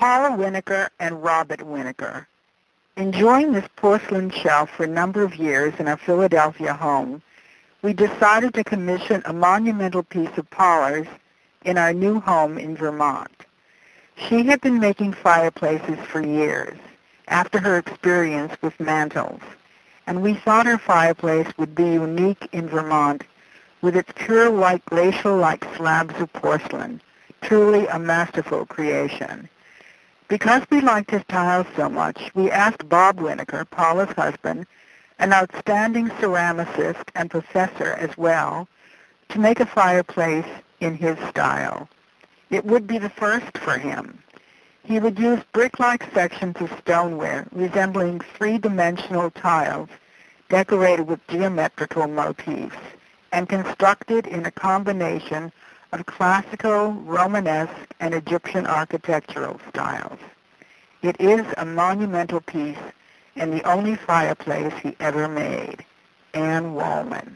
Paula Winokur and Robert Winokur. Enjoying this porcelain shelf for a number of years in our Philadelphia home, we decided to commission a monumental piece of Paula's in our new home in Vermont. She had been making fireplaces for years after her experience with mantels, and we thought her fireplace would be unique in Vermont with its pure white glacial-like slabs of porcelain, truly a masterful creation. Because we liked his tiles so much, we asked Bob Winokur, Paula's husband, an outstanding ceramicist and professor as well, to make a fireplace in his style. It would be the first for him. He would use brick-like sections of stoneware resembling three-dimensional tiles decorated with geometrical motifs and constructed in a combination of classical, Romanesque, and Egyptian architectural styles. It is a monumental piece and the only fireplace he ever made. Anne Wallman.